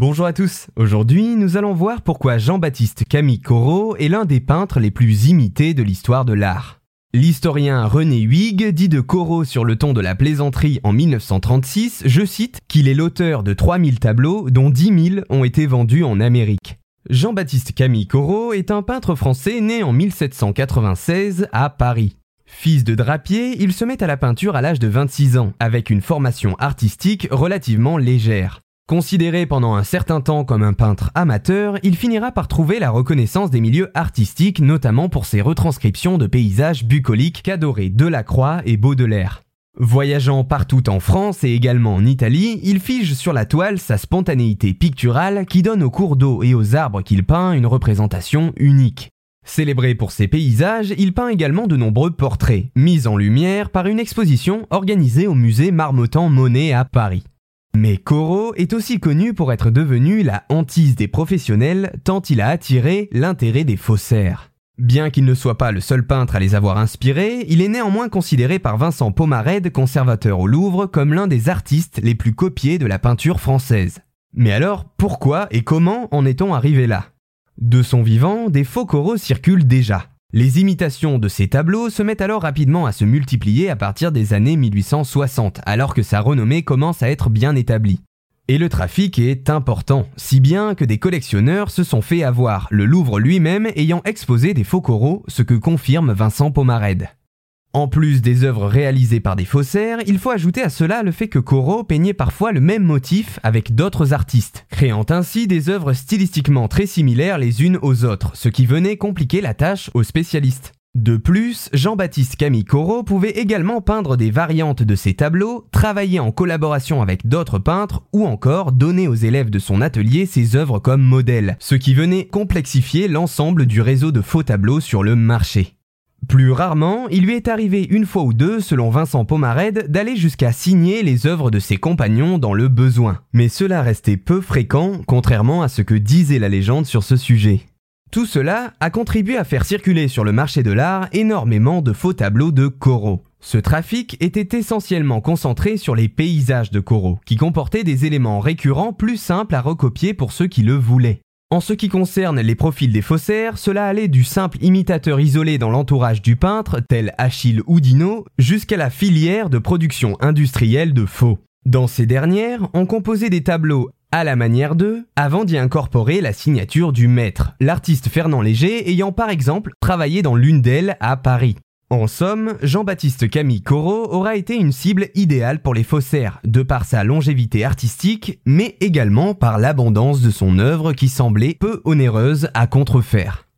Bonjour à tous. Aujourd'hui, nous allons voir pourquoi Jean-Baptiste Camille Corot est l'un des peintres les plus imités de l'histoire de l'art. L'historien René Huyghe dit de Corot sur le ton de la plaisanterie en 1936, je cite, qu'il est l'auteur de 3000 tableaux dont 10 000 ont été vendus en Amérique. Jean-Baptiste Camille Corot est un peintre français né en 1796 à Paris. Fils de drapier, il se met à la peinture à l'âge de 26 ans, avec une formation artistique relativement légère. Considéré pendant un certain temps comme un peintre amateur, il finira par trouver la reconnaissance des milieux artistiques, notamment pour ses retranscriptions de paysages bucoliques qu'adoraient Delacroix et Baudelaire. Voyageant partout en France et également en Italie, il fige sur la toile sa spontanéité picturale qui donne aux cours d'eau et aux arbres qu'il peint une représentation unique. Célébré pour ses paysages, il peint également de nombreux portraits, mis en lumière par une exposition organisée au musée Marmottan-Monet à Paris. Mais Corot est aussi connu pour être devenu la hantise des professionnels tant il a attiré l'intérêt des faussaires. Bien qu'il ne soit pas le seul peintre à les avoir inspirés, il est néanmoins considéré par Vincent Pomarède, conservateur au Louvre, comme l'un des artistes les plus copiés de la peinture française. Mais alors, pourquoi et comment en est-on arrivé là? De son vivant, des faux coraux circulent déjà. Les imitations de ces tableaux se mettent alors rapidement à se multiplier à partir des années 1860, alors que sa renommée commence à être bien établie. Et le trafic est important, si bien que des collectionneurs se sont fait avoir, le Louvre lui-même ayant exposé des faux coraux, ce que confirme Vincent Pomarède. En plus des œuvres réalisées par des faussaires, il faut ajouter à cela le fait que Corot peignait parfois le même motif avec d'autres artistes, créant ainsi des œuvres stylistiquement très similaires les unes aux autres, ce qui venait compliquer la tâche aux spécialistes. De plus, Jean-Baptiste Camille Corot pouvait également peindre des variantes de ses tableaux, travailler en collaboration avec d'autres peintres ou encore donner aux élèves de son atelier ses œuvres comme modèles, ce qui venait complexifier l'ensemble du réseau de faux tableaux sur le marché. Plus rarement, il lui est arrivé une fois ou deux, selon Vincent Pomarède, d'aller jusqu'à signer les œuvres de ses compagnons dans le besoin. Mais cela restait peu fréquent, contrairement à ce que disait la légende sur ce sujet. Tout cela a contribué à faire circuler sur le marché de l'art énormément de faux tableaux de Corot. Ce trafic était essentiellement concentré sur les paysages de Corot, qui comportaient des éléments récurrents plus simples à recopier pour ceux qui le voulaient. En ce qui concerne les profils des faussaires, cela allait du simple imitateur isolé dans l'entourage du peintre, tel Achille Houdinot, jusqu'à la filière de production industrielle de faux. Dans ces dernières, on composait des tableaux à la manière d'eux, avant d'y incorporer la signature du maître, l'artiste Fernand Léger ayant par exemple travaillé dans l'une d'elles à Paris. En somme, Jean-Baptiste Camille Corot aura été une cible idéale pour les faussaires, de par sa longévité artistique, mais également par l'abondance de son œuvre qui semblait peu onéreuse à contrefaire.